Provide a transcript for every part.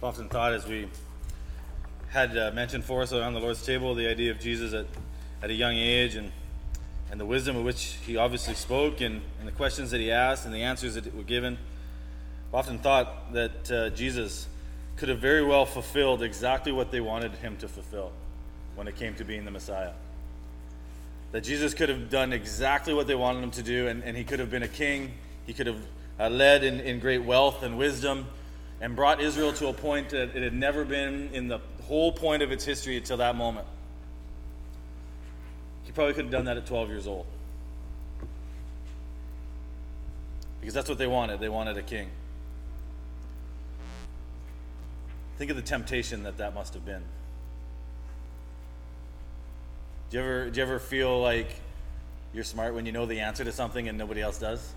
I've often thought as we had uh, mentioned for us around the Lord's table the idea of Jesus at, at a young age and, and the wisdom in which he obviously spoke and, and the questions that he asked and the answers that were given. I've often thought that uh, Jesus could have very well fulfilled exactly what they wanted him to fulfill when it came to being the Messiah. That Jesus could have done exactly what they wanted him to do, and, and he could have been a king. He could have uh, led in, in great wealth and wisdom and brought Israel to a point that it had never been in the whole point of its history until that moment. He probably could have done that at 12 years old. Because that's what they wanted. They wanted a king. Think of the temptation that that must have been. Do you ever, do you ever feel like you're smart when you know the answer to something and nobody else does?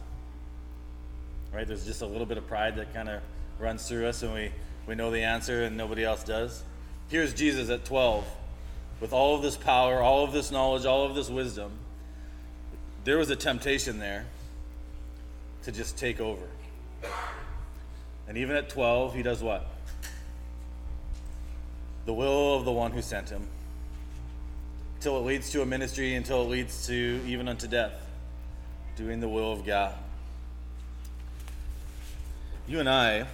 Right? There's just a little bit of pride that kind of runs through us and we, we know the answer and nobody else does. Here's Jesus at 12 with all of this power, all of this knowledge, all of this wisdom. There was a temptation there to just take over. And even at 12, he does what? The will of the one who sent him. Until it leads to a ministry, until it leads to even unto death. Doing the will of God. You and I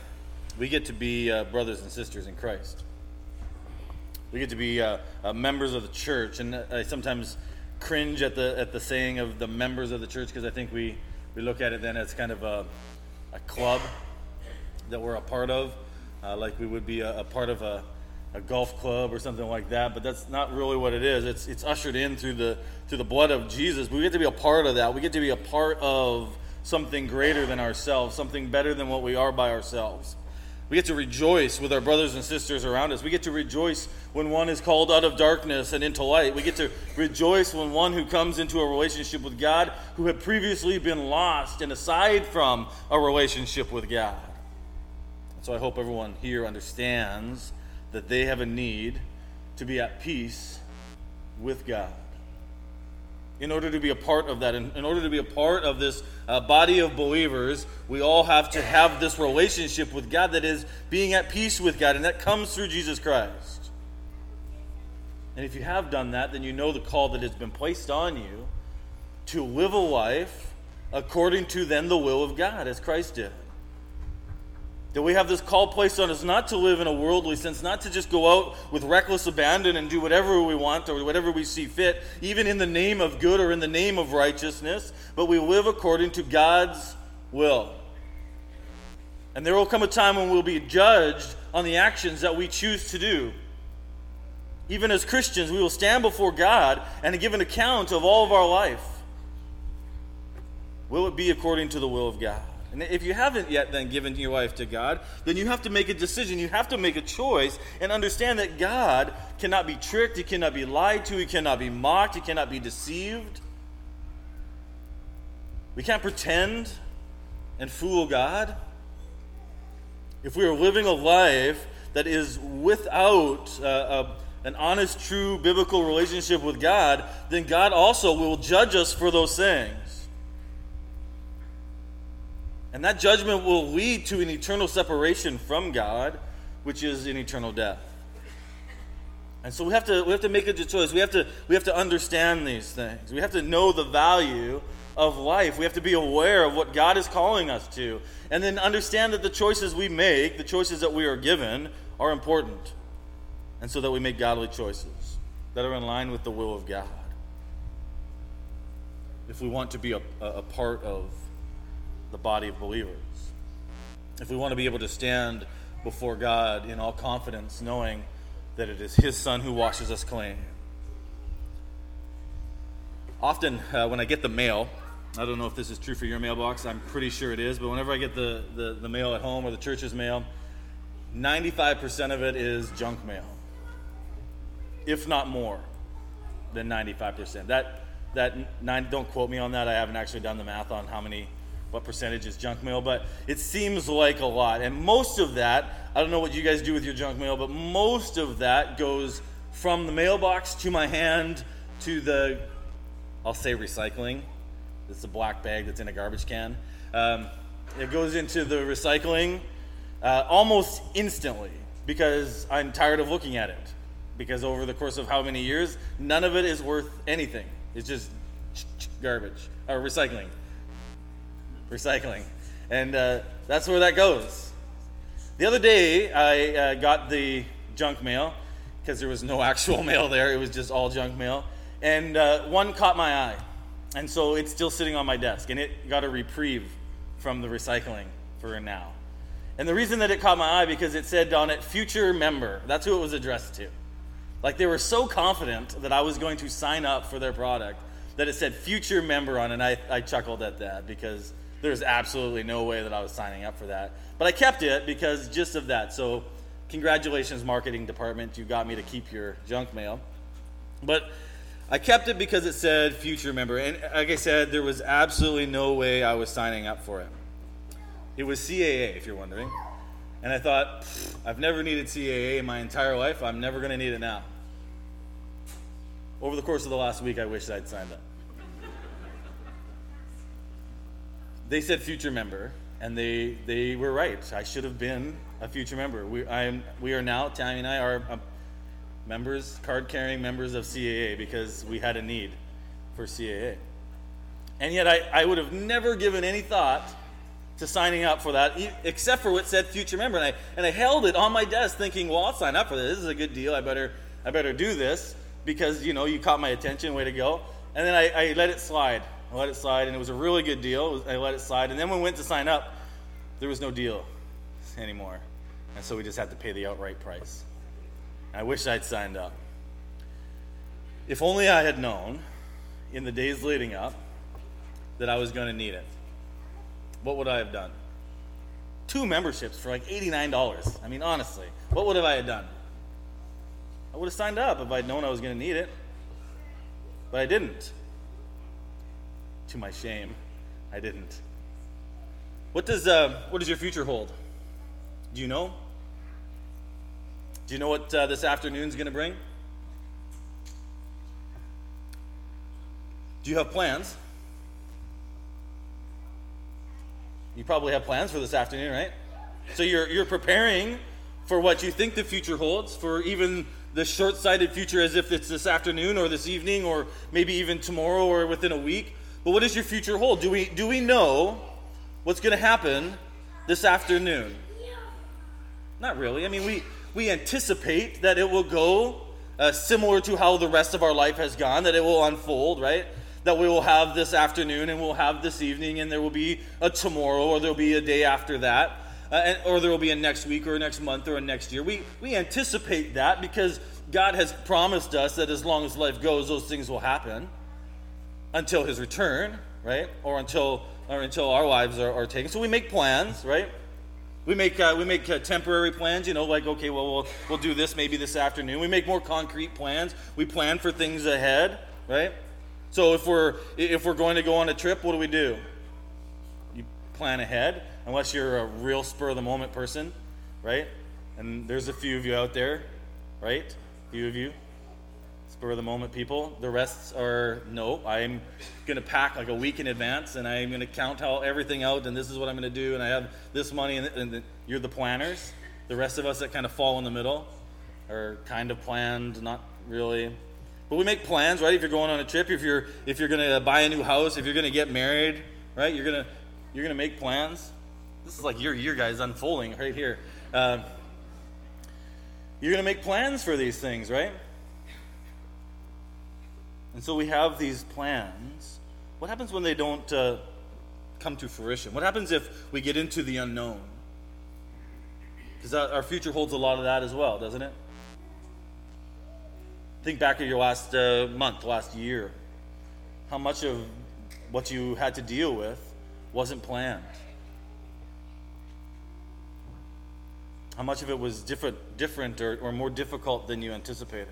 we get to be uh, brothers and sisters in Christ. We get to be uh, uh, members of the church, and I sometimes cringe at the at the saying of the members of the church because I think we we look at it then as kind of a, a club that we're a part of, uh, like we would be a, a part of a, a golf club or something like that. But that's not really what it is. It's it's ushered in through the through the blood of Jesus. We get to be a part of that. We get to be a part of something greater than ourselves, something better than what we are by ourselves. We get to rejoice with our brothers and sisters around us. We get to rejoice when one is called out of darkness and into light. We get to rejoice when one who comes into a relationship with God who had previously been lost and aside from a relationship with God. so I hope everyone here understands that they have a need to be at peace with God in order to be a part of that, in, in order to be a part of this uh, body of believers, we all have to have this relationship with God that is being at peace with God, and that comes through Jesus Christ. And if you have done that, then you know the call that has been placed on you to live a life according to then the will of God, as Christ did. That we have this call placed on us not to live in a worldly sense, not to just go out with reckless abandon and do whatever we want or whatever we see fit, even in the name of good or in the name of righteousness, but we live according to God's will. And there will come a time when we'll be judged on the actions that we choose to do. Even as Christians, we will stand before God and give an account of all of our life. Will it be according to the will of God? And if you haven't yet then given your life to God, then you have to make a decision. You have to make a choice and understand that God cannot be tricked, He cannot be lied to, He cannot be mocked, He cannot be deceived. We can't pretend and fool God. If we are living a life that is without uh, a, an honest, true biblical relationship with God, then God also will judge us for those things. And that judgment will lead to an eternal separation from God, which is an eternal death. And so we have to we have to make a choice. We have to we have to understand these things. We have to know the value of life. We have to be aware of what God is calling us to. And then understand that the choices we make, the choices that we are given, are important. And so that we make godly choices that are in line with the will of God. If we want to be a, a part of the body of believers. If we want to be able to stand before God in all confidence, knowing that it is His Son who washes us clean. Often, uh, when I get the mail, I don't know if this is true for your mailbox, I'm pretty sure it is, but whenever I get the, the, the mail at home or the church's mail, 95% of it is junk mail, if not more than 95%. That, that nine, don't quote me on that. I haven't actually done the math on how many what percentage is junk mail, but it seems like a lot. And most of that, I don't know what you guys do with your junk mail, but most of that goes from the mailbox to my hand to the, I'll say recycling. It's a black bag that's in a garbage can. Um, it goes into the recycling uh, almost instantly. because I'm tired of looking at it. Because over the course of how many years, none of it is worth anything. It's just garbage or recycling. Recycling. And uh, that's where that goes. The other day, I uh, got the junk mail because there was no actual mail there, it was just all junk mail. And uh, one caught my eye. And so it's still sitting on my desk, and it got a reprieve from the recycling for now. And the reason that it caught my eye because it said on it future member. That's who it was addressed to. Like they were so confident that I was going to sign up for their product that it said future member on it. And I, I chuckled at that because there's absolutely no way that I was signing up for that. But I kept it because just of that. So congratulations, marketing department. You got me to keep your junk mail. But I kept it because it said future member. And like I said, there was absolutely no way I was signing up for it. It was CAA, if you're wondering. And I thought, I've never needed CAA in my entire life. I'm never going to need it now. Over the course of the last week, I wish I'd signed up. They said future member, and they, they were right. I should have been a future member. We, I am, we are now, Tammy and I are uh, members, card carrying members of CAA because we had a need for CAA. And yet, I, I would have never given any thought to signing up for that, except for what said future member. And I, and I held it on my desk thinking, well, I'll sign up for this. This is a good deal. I better, I better do this because, you know, you caught my attention. Way to go. And then I, I let it slide. I let it slide, and it was a really good deal. I let it slide. And then when we went to sign up, there was no deal anymore. And so we just had to pay the outright price. I wish I'd signed up. If only I had known in the days leading up that I was going to need it what would I have done? Two memberships for like $89. I mean, honestly, what would have I have done? I would have signed up if I'd known I was going to need it. But I didn't. To my shame, I didn't. What does, uh, what does your future hold? Do you know? Do you know what uh, this afternoon's going to bring? Do you have plans? You probably have plans for this afternoon, right? So you're, you're preparing for what you think the future holds, for even the short sighted future as if it's this afternoon or this evening or maybe even tomorrow or within a week. But what does your future hold? Do we, do we know what's going to happen this afternoon? Not really. I mean, we, we anticipate that it will go uh, similar to how the rest of our life has gone, that it will unfold, right? that we will have this afternoon and we'll have this evening and there will be a tomorrow or there'll be a day after that uh, and, or there will be a next week or a next month or a next year. We, we anticipate that because God has promised us that as long as life goes, those things will happen until his return, right? Or until, or until our lives are, are taken. So we make plans, right? We make, uh, we make uh, temporary plans, you know, like, okay, well, we'll we'll do this maybe this afternoon. We make more concrete plans. We plan for things ahead, right? So if we're if we're going to go on a trip, what do we do? You plan ahead, unless you're a real spur of the moment person, right? And there's a few of you out there, right? A few of you, spur of the moment people. The rest are no. I'm to pack like a week in advance, and I'm to count how everything out, and this is what I'm to do, and I have this money, and, and you're the planners. The rest of us that kind of fall in the middle are kind of planned, not really. But we make plans, right? If you're going on a trip, if you're if you're to buy a new house, if you're to get married, right? You're gonna you're gonna make plans. This is like your year, guys, unfolding right here. Uh, you're to make plans for these things, right? And so we have these plans. What happens when they don't uh, come to fruition? What happens if we get into the unknown? Because our future holds a lot of that as well, doesn't it? Think back to your last uh, month, last year. How much of what you had to deal with wasn't planned? How much of it was different, different or, or more difficult than you anticipated?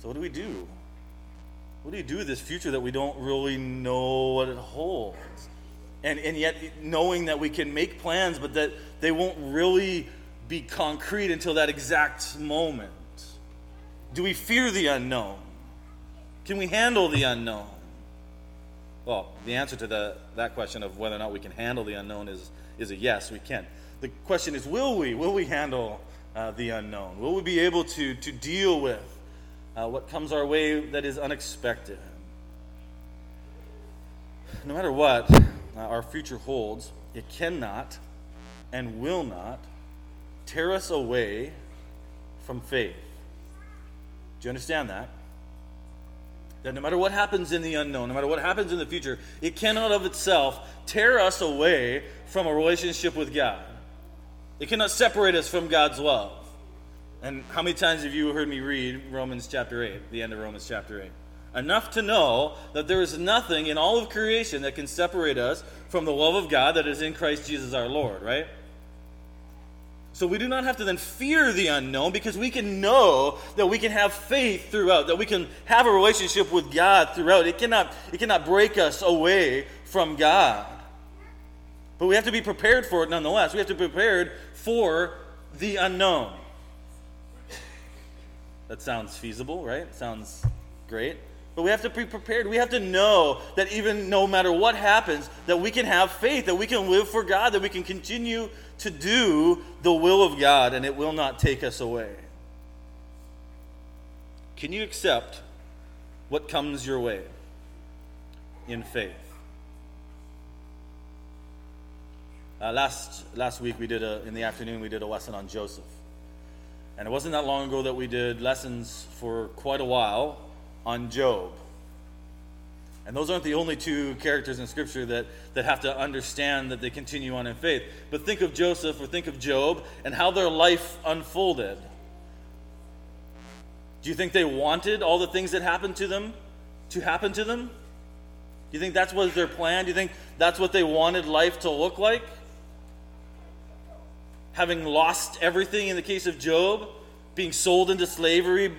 So, what do we do? What do you do with this future that we don't really know what it holds? And, and yet, knowing that we can make plans, but that they won't really be concrete until that exact moment. Do we fear the unknown? Can we handle the unknown? Well, the answer to the, that question of whether or not we can handle the unknown is, is a yes, we can. the question is will we? Will we handle uh, the unknown? Will we be able to, to deal with uh, what comes our way that is unexpected? No matter what uh, our future holds, it cannot and will not tear us away from faith. Do you understand that? That no matter what happens in the unknown, no matter what happens in the future, it cannot of itself tear us away from a relationship with God. It cannot separate us from God's love. And how many times have you heard me read Romans chapter 8, the end of Romans chapter 8? Enough to know that there is nothing in all of creation that can separate us from the love of God that is in Christ Jesus our Lord, right? So we do not have to then fear the unknown because we can know that we can have faith throughout, that we can have a relationship with God throughout. It cannot, it cannot break us away from God. But we have to be prepared for it nonetheless. We have to be prepared for the unknown. That sounds feasible, right? Sounds great. But we have to be prepared. We have to know that even no matter what happens, that we can have faith, that we can live for God, that we can continue to do the will of God and it will not take us away. Can you accept what comes your way in faith? Uh, last, last week we did a, in the afternoon we did a lesson on Joseph. And it wasn't that long ago that we did lessons for quite a while on Job. And those aren't the only two characters in Scripture that, that have to understand that they continue on in faith. But think of Joseph or think of Job and how their life unfolded. Do you think they wanted all the things that happened to them to happen to them? Do you think that's was their plan? Do you think that's what they wanted life to look like? Having lost everything in the case of Job, being sold into slavery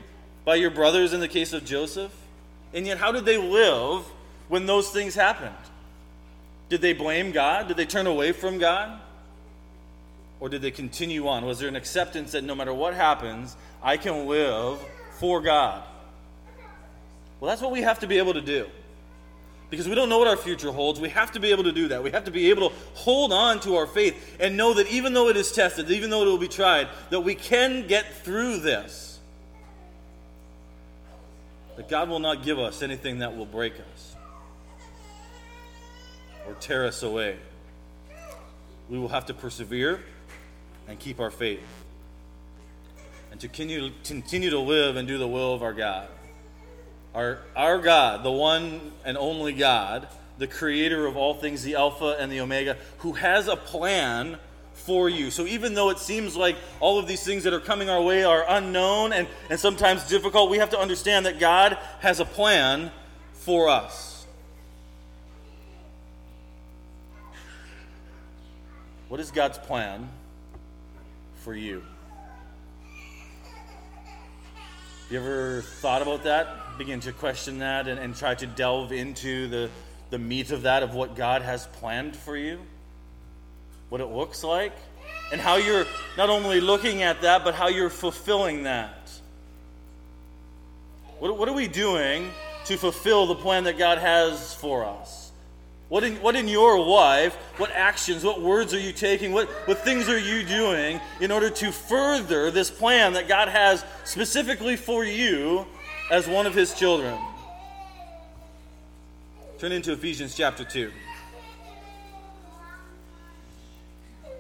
by your brothers in the case of Joseph? And yet, how did they live when those things happened? Did they blame God? Did they turn away from God? Or did they continue on? Was there an acceptance that no matter what happens, I can live for God? Well, that's what we have to be able to do. Because we don't know what our future holds. We have to be able to do that. We have to be able to hold on to our faith and know that even though it is tested, even though it will be tried, that we can get through this. That God will not give us anything that will break us or tear us away. We will have to persevere and keep our faith and to continue, to live and do the will of our God. Our, our God, the one and only God, the creator of all things, the Alpha and the Omega, who has a plan for you. So even though it seems like all of these things that are coming our way are unknown and, and sometimes difficult, we have to understand that God has a plan for us. What is God's plan for you? You ever thought about that? Begin to question that and, and try to delve into the, the meat of that, of what God has planned for you? What it looks like? And how you're not only looking at that, but how you're fulfilling that. What, what are we doing to fulfill the plan that God has for us? What in, what in your life, what actions, what words are you taking, what, what things are you doing in order to further this plan that God has specifically for you as one of His children? Turn into Ephesians chapter 2. It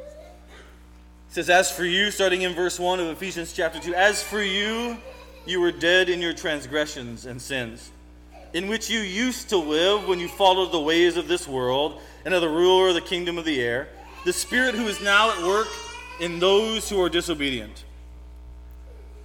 says, As for you, starting in verse 1 of Ephesians chapter 2, as for you, you were dead in your transgressions and sins in which you used to live when you followed the ways of this world and of the ruler of the kingdom of the air, the Spirit who is now at work in those who are disobedient.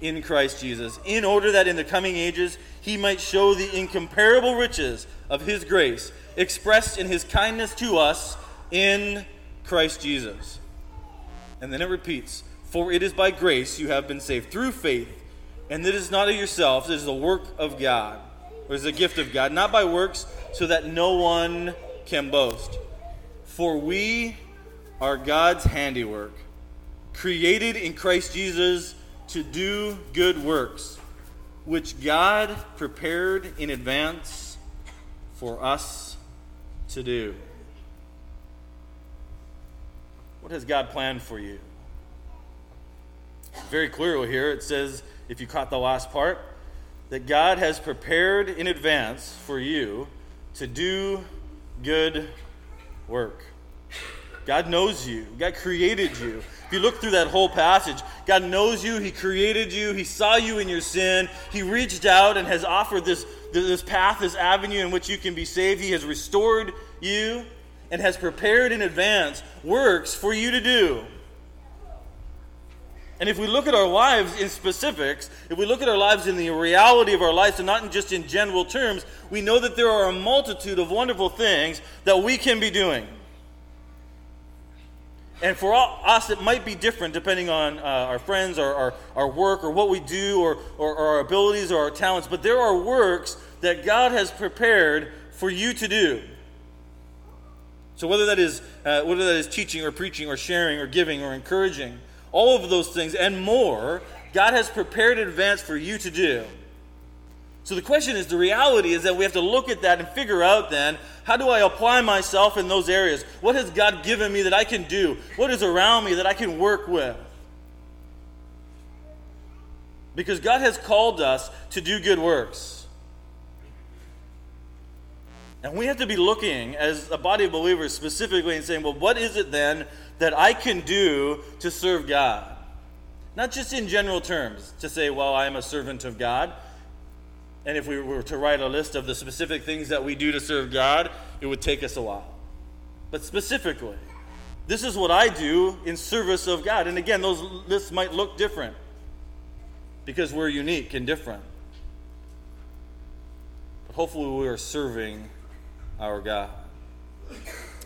in Christ Jesus, in order that in the coming ages he might show the incomparable riches of his grace expressed in his kindness to us in Christ Jesus. And then it repeats, For it is by grace you have been saved through faith, and it is not of yourselves, it is the work of God, or is a gift of God, not by works, so that no one can boast. For we are God's handiwork, created in Christ Jesus to do good works, which God prepared in advance for us to do. What has God planned for you? Very clearly here it says, if you caught the last part, that God has prepared in advance for you to do good work. God knows you. God created you. If you look through that whole passage, God knows you. He created you. He saw you in your sin. He reached out and has offered this, this path, this avenue in which you can be saved. He has restored you and has prepared in advance works for you to do. And if we look at our lives in specifics, if we look at our lives in the reality of our lives and not in just in general terms, we know that there are a multitude of wonderful things that we can be doing. And for us, it might be different depending on uh, our friends or our, our work or what we do or, or, or our abilities or our talents. But there are works that God has prepared for you to do. So whether that is uh, whether that is teaching or preaching or sharing or giving or encouraging, all of those things and more, God has prepared in advance for you to do. So the question is the reality is that we have to look at that and figure out then how do I apply myself in those areas? What has God given me that I can do? What is around me that I can work with? Because God has called us to do good works. And we have to be looking as a body of believers specifically and saying, well, what is it then that I can do to serve God? Not just in general terms, to say, well, I am a servant of God. And if we were to write a list of the specific things that we do to serve God, it would take us a while. But specifically, this is what I do in service of God. And again, those lists might look different because we're unique and different. But hopefully, we are serving our God.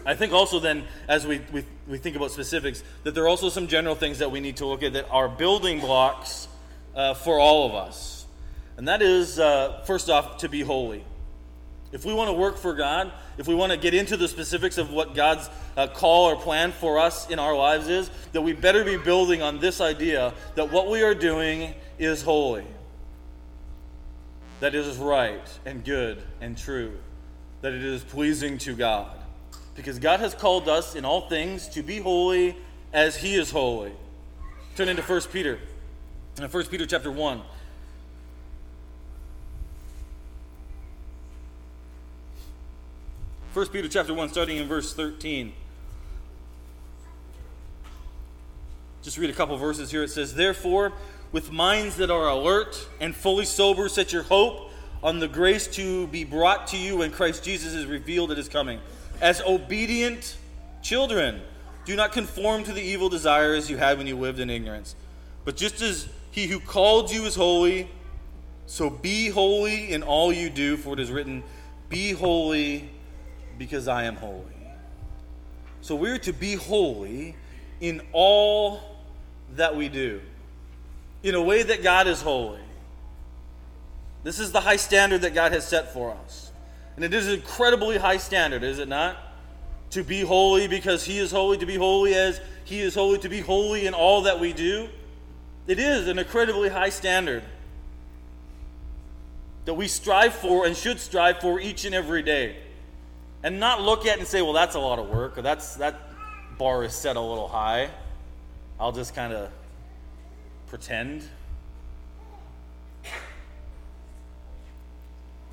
I think also then, as we, we, we think about specifics, that there are also some general things that we need to look at that are building blocks uh, for all of us. And that is, uh, first off, to be holy. If we want to work for God, if we want to get into the specifics of what God's uh, call or plan for us in our lives is, that we better be building on this idea that what we are doing is holy, that it is right and good and true that it is pleasing to God. Because God has called us in all things to be holy as he is holy. Turn into 1 Peter. In 1 Peter chapter 1. First Peter chapter 1, starting in verse 13. Just read a couple verses here. It says, Therefore, with minds that are alert and fully sober, set your hope on the grace to be brought to you when Christ Jesus is revealed at his coming. As obedient children, do not conform to the evil desires you had when you lived in ignorance. But just as he who called you is holy, so be holy in all you do, for it is written, Be holy because I am holy. So we're to be holy in all that we do, in a way that God is holy. This is the high standard that God has set for us. And it is an incredibly high standard, is it not? To be holy because He is holy, to be holy as He is holy, to be holy in all that we do. It is an incredibly high standard that we strive for and should strive for each and every day. And not look at and say, well, that's a lot of work, or that's that bar is set a little high. I'll just kind of pretend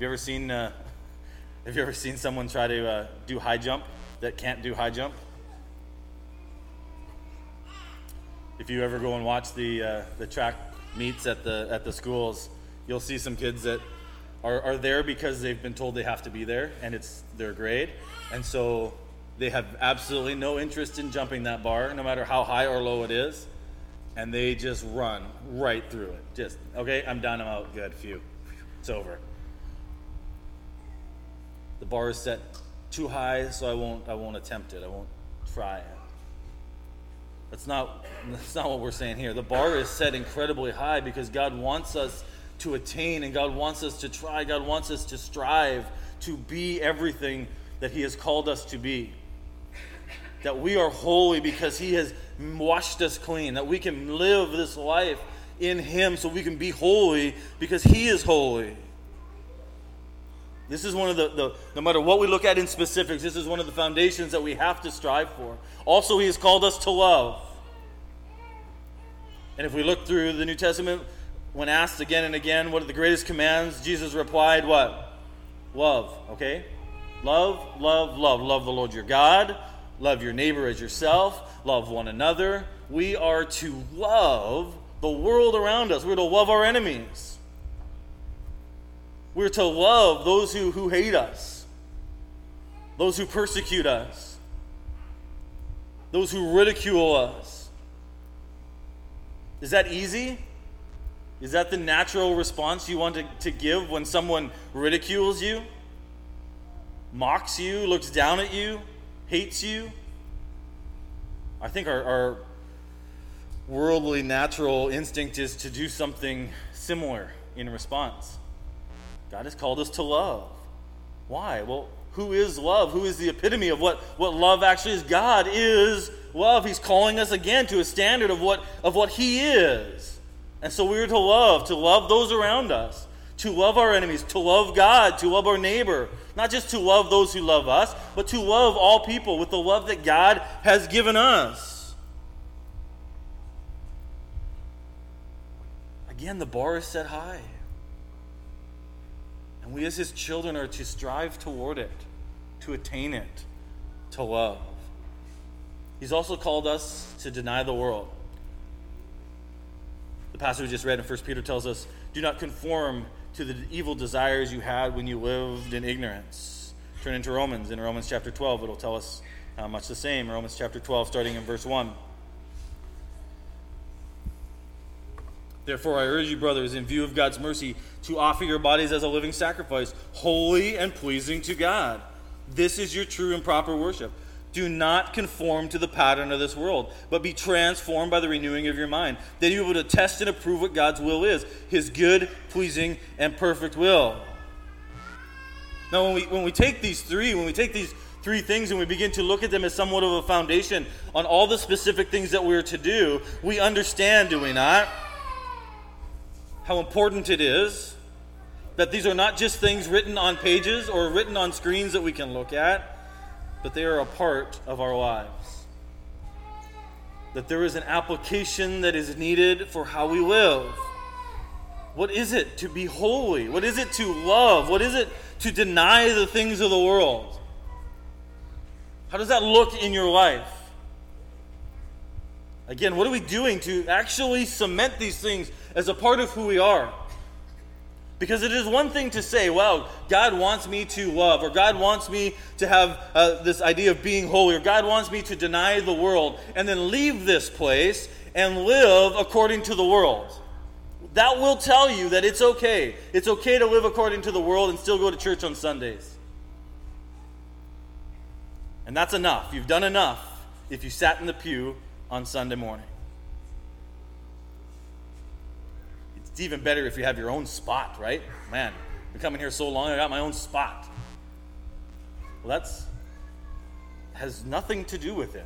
Have you ever seen? Uh, have you ever seen someone try to uh, do high jump that can't do high jump? If you ever go and watch the uh, the track meets at the at the schools, you'll see some kids that are, are there because they've been told they have to be there and it's their grade, and so they have absolutely no interest in jumping that bar, no matter how high or low it is, and they just run right through it. Just okay, I'm done. I'm out. Good. Phew. It's over the bar is set too high, so I won't I won't attempt it. I won't try it. That's not, that's not what we're saying here. The bar is set incredibly high because God wants us to attain and God wants us to try. God wants us to strive to be everything that He has called us to be. That we are holy because He has washed us clean. That we can live this life in Him so we can be holy because He is holy. This is one of the, the, no matter what we look at in specifics, this is one of the foundations that we have to strive for. Also, He has called us to love. And if we look through the New Testament, when asked again and again, what are the greatest commands? Jesus replied, What? Love, okay? Love, love, love. Love the Lord your God. Love your neighbor as yourself. Love one another. We are to love the world around us. We're to love our enemies. We're to love those who, who hate us, those who persecute us, those who ridicule us. Is that easy? Is that the natural response you want to, to give when someone ridicules you, mocks you, looks down at you, hates you? I think our, our worldly natural instinct is to do something similar in response. God has called us to love. Why? Well, who is love? Who is the epitome of what, what love actually is? God is love. He's calling us again to a standard of what, of what He is. And so we are to love, to love those around us, to love our enemies, to love God, to love our neighbor. Not just to love those who love us, but to love all people with the love that God has given us. Again, the bar is set high. And we as his children are to strive toward it, to attain it, to love. He's also called us to deny the world passage we just read in 1 Peter tells us do not conform to the evil desires you had when you lived in ignorance. Turn into Romans. In Romans chapter 12, it'll tell us uh, much the same. Romans chapter 12, starting in verse 1. Therefore, I urge you, brothers, in view of God's mercy, to offer your bodies as a living sacrifice, holy and pleasing to God. This is your true and proper worship. Do not conform to the pattern of this world, but be transformed by the renewing of your mind. Then you'll be able to test and approve what God's will is his good, pleasing, and perfect will. Now, when we, when we take these three, when we take these three things and we begin to look at them as somewhat of a foundation on all the specific things that we're to do, we understand, do we not, how important it is that these are not just things written on pages or written on screens that we can look at but they are a part of our lives. That there is an application that is needed for how we live. What is it to be holy? What is it to love? What is it to deny the things of the world? How does that look in your life? Again, what are we doing to actually cement these things as a part of who we are? Because it is one thing to say, well, God wants me to love, or God wants me to have uh, this idea of being holy, or God wants me to deny the world, and then leave this place and live according to the world. That will tell you that it's okay. It's okay to live according to the world and still go to church on Sundays. And that's enough. You've done enough if you sat in the pew on Sunday morning. It's even better if you have your own spot, right? Man, been coming here so long, I got my own spot. Well, that's has nothing to do with it.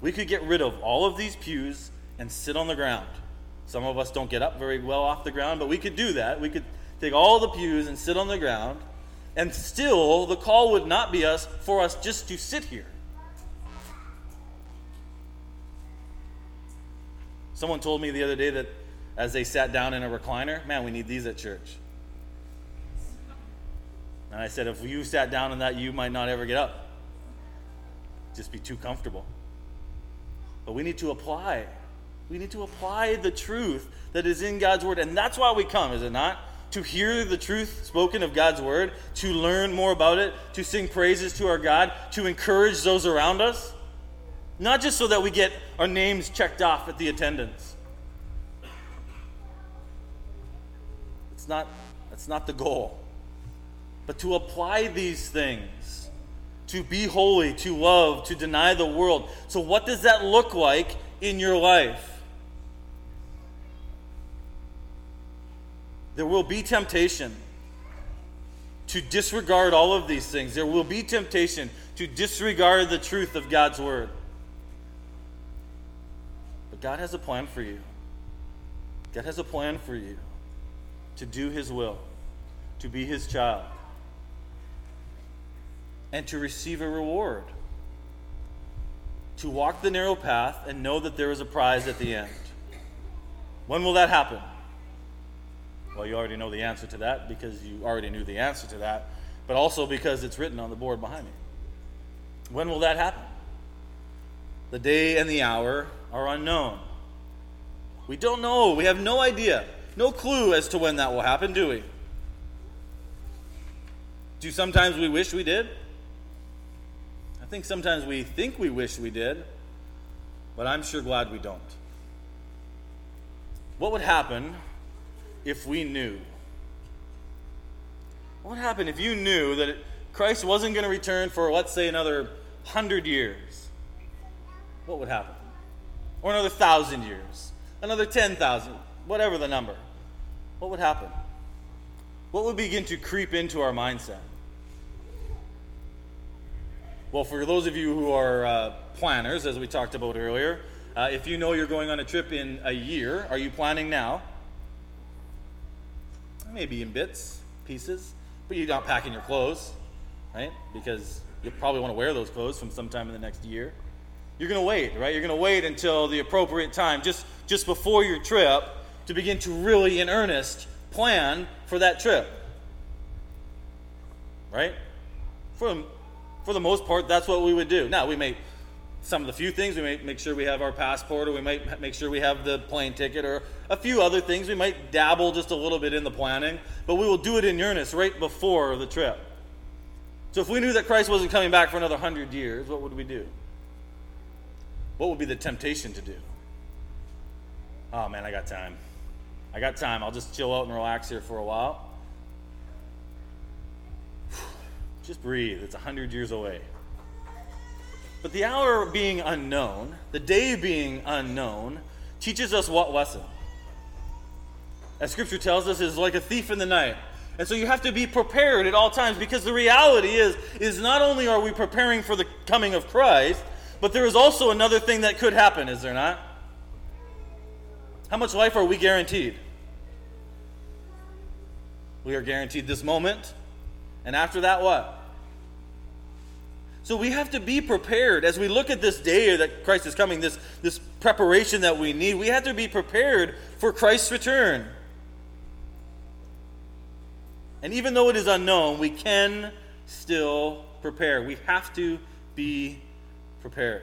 We could get rid of all of these pews and sit on the ground. Some of us don't get up very well off the ground, but we could do that. We could take all the pews and sit on the ground, and still the call would not be us for us just to sit here. Someone told me the other day that as they sat down in a recliner. Man, we need these at church. And I said, if you sat down in that, you might not ever get up. Just be too comfortable. But we need to apply. We need to apply the truth that is in God's word. And that's why we come, is it not? To hear the truth spoken of God's word, to learn more about it, to sing praises to our God, to encourage those around us. Not just so that we get our names checked off at the attendance Not, that's not the goal. But to apply these things, to be holy, to love, to deny the world. So, what does that look like in your life. There will be temptation to disregard all of these things. There will be temptation to disregard the truth of God's word. But God has a plan for you. God has a plan for you to do His will, to be His child, and to receive a reward. To walk the narrow path and know that there is a prize at the end. When will that happen? Well, you already know the answer to that because you already knew the answer to that, but also because it's written on the board behind me. When will that happen? The day and the hour are unknown. We don't know. We have no idea, no clue as to when that will happen, do we? Do sometimes we wish we did? I think sometimes we think we wish we did, but I'm sure glad we don't. What would happen if we knew? What would happen if you knew that Christ wasn't going to return for, let's say, another hundred years? What would happen? Or another thousand years? Another 10,000? Whatever the number. What would happen? What would begin to creep into our mindset? Well, for those of you who are uh, planners, as we talked about earlier, uh, if you know you're going on a trip in a year, are you planning now? Maybe in bits, pieces, but you're not packing your clothes, right? Because you'll probably want to wear those clothes from sometime in the next year. You're going to wait, right? You're going to wait until the appropriate time, just, just before your trip, to begin to really, in earnest, plan for that trip. Right? For, for the most part, that's what we would do. Now, we may, some of the few things, we may make sure we have our passport, or we might make sure we have the plane ticket, or a few other things. We might dabble just a little bit in the planning, but we will do it in earnest right before the trip. So if we knew that Christ wasn't coming back for another hundred years, what would we do? What would be the temptation to do? Oh man, I got time. I got time. I'll just chill out and relax here for a while. Just breathe. It's a hundred years away. But the hour being unknown, the day being unknown, teaches us what lesson? As scripture tells us, is like a thief in the night. And so you have to be prepared at all times because the reality is, is not only are we preparing for the coming of Christ, but there is also another thing that could happen, is there not? How much life are we guaranteed? We are guaranteed this moment. And after that, what? So we have to be prepared as we look at this day that Christ is coming, this, this preparation that we need. We have to be prepared for Christ's return. And even though it is unknown, we can still prepare. We have to be prepared.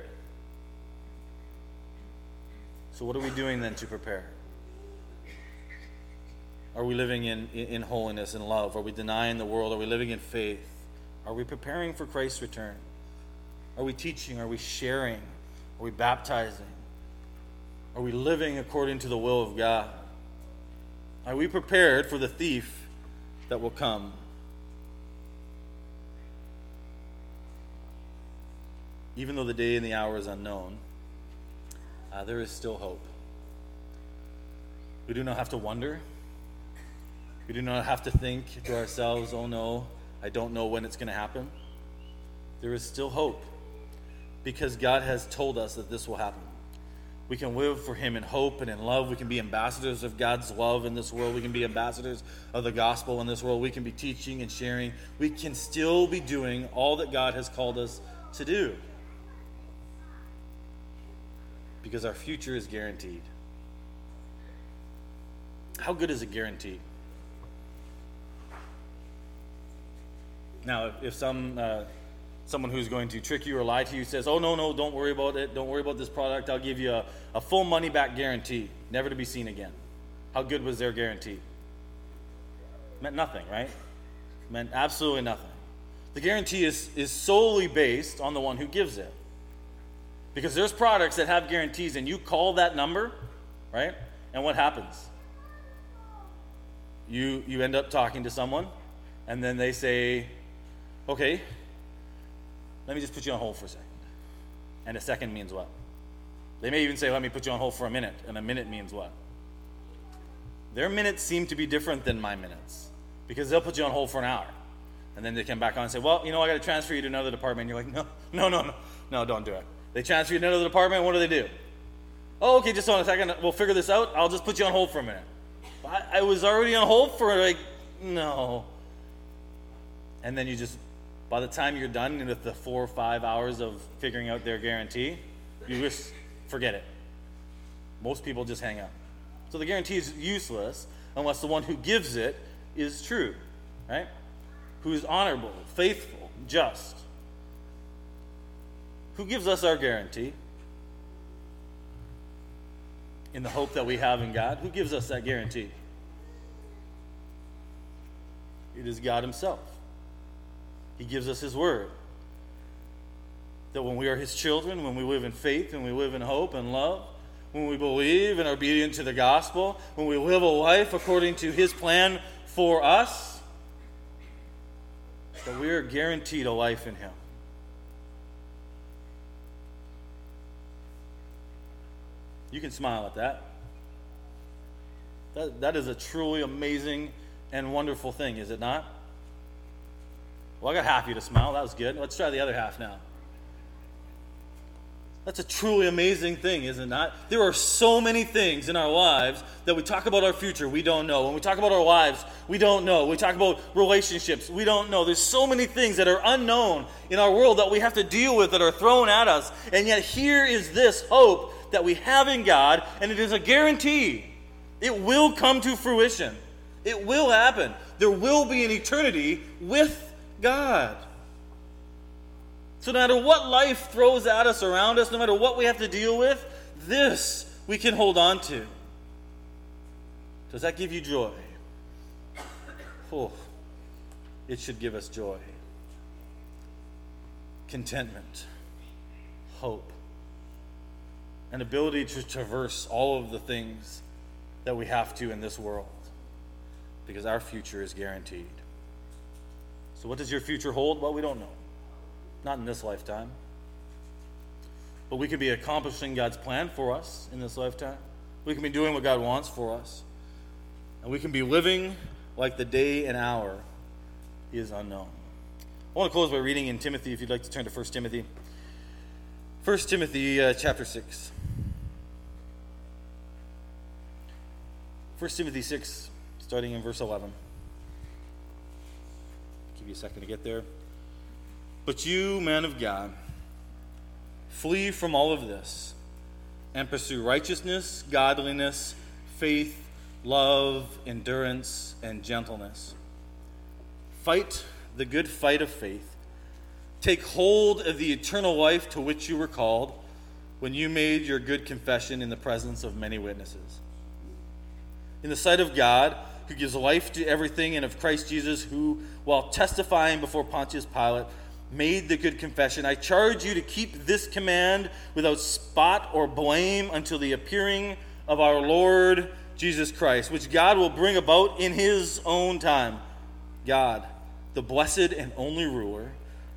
So, what are we doing then to prepare? Are we living in, in holiness and love? Are we denying the world? Are we living in faith? Are we preparing for Christ's return? Are we teaching? Are we sharing? Are we baptizing? Are we living according to the will of God? Are we prepared for the thief that will come? even though the day and the hour is unknown, uh, there is still hope. We do not have to wonder. We do not have to think to ourselves, oh no, I don't know when it's going to happen. There is still hope because God has told us that this will happen. We can live for Him in hope and in love. We can be ambassadors of God's love in this world. We can be ambassadors of the gospel in this world. We can be teaching and sharing. We can still be doing all that God has called us to do because our future is guaranteed. How good is a guarantee? Now, if, if some uh, someone who's going to trick you or lie to you says, "Oh no, no, don't worry about it. Don't worry about this product. I'll give you a, a full money back guarantee, never to be seen again." How good was their guarantee? Meant nothing, right? Meant absolutely nothing. The guarantee is, is solely based on the one who gives it. Because there's products that have guarantees, and you call that number, right? And what happens? You, you end up talking to someone, and then they say, okay, let me just put you on hold for a second. And a second means what? They may even say, let me put you on hold for a minute. And a minute means what? Their minutes seem to be different than my minutes because they'll put you on hold for an hour. And then they come back on and say, well, you know, I got to transfer you to another department. And you're like, no, no, no, no, no, don't do it. They transfer you to another department. What do they do? Oh, okay, just on a second. We'll figure this out. I'll just put you on hold for a minute. I, I was already on hold for like, no. And then you just, by the time you're done with the four or five hours of figuring out their guarantee, you just forget it. Most people just hang up. So the guarantee is useless unless the one who gives it is true, right? Who is honorable, faithful, just. Who gives us our guarantee? In the hope that we have in God? Who gives us that guarantee? It is God Himself. He gives us His Word. That when we are His children, when we live in faith, and we live in hope and love, when we believe and are obedient to the gospel, when we live a life according to His plan for us, that we are guaranteed a life in Him. You can smile at that. That, that is a truly amazing and wonderful thing, is it not? Well, I got half you to smile. That was good. Let's try the other half now. That's a truly amazing thing, isn't it not? There are so many things in our lives that we talk about our future, we don't know. When we talk about our lives, we don't know. We talk about relationships, we don't know. There's so many things that are unknown in our world that we have to deal with that are thrown at us. And yet, here is this hope that we have in God, and it is a guarantee. It will come to fruition, it will happen. There will be an eternity with God. So, no matter what life throws at us around us, no matter what we have to deal with, this we can hold on to. Does that give you joy? Oh, it should give us joy, contentment, hope, an ability to traverse all of the things that we have to in this world because our future is guaranteed. So, what does your future hold? Well, we don't know. Not in this lifetime. But we could be accomplishing God's plan for us in this lifetime. We can be doing what God wants for us. And we can be living like the day and hour is unknown. I want to close by reading in Timothy, if you'd like to turn to 1 Timothy. 1 Timothy uh, chapter 6. 1 Timothy 6, starting in verse 11. Give you a second to get there. But you, man of God, flee from all of this and pursue righteousness, godliness, faith, love, endurance, and gentleness. Fight the good fight of faith. Take hold of the eternal life to which you were called when you made your good confession in the presence of many witnesses. In the sight of God, who gives life to everything, and of Christ Jesus, who, while testifying before Pontius Pilate, made the good confession. I charge you to keep this command without spot or blame until the appearing of our Lord Jesus Christ, which God will bring about in his own time. God, the blessed and only ruler,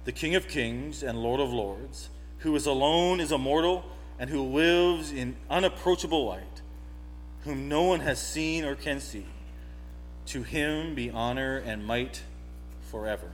the King of kings and Lord of lords, who is alone is immortal and who lives in unapproachable light, whom no one has seen or can see. To him be honor and might forever.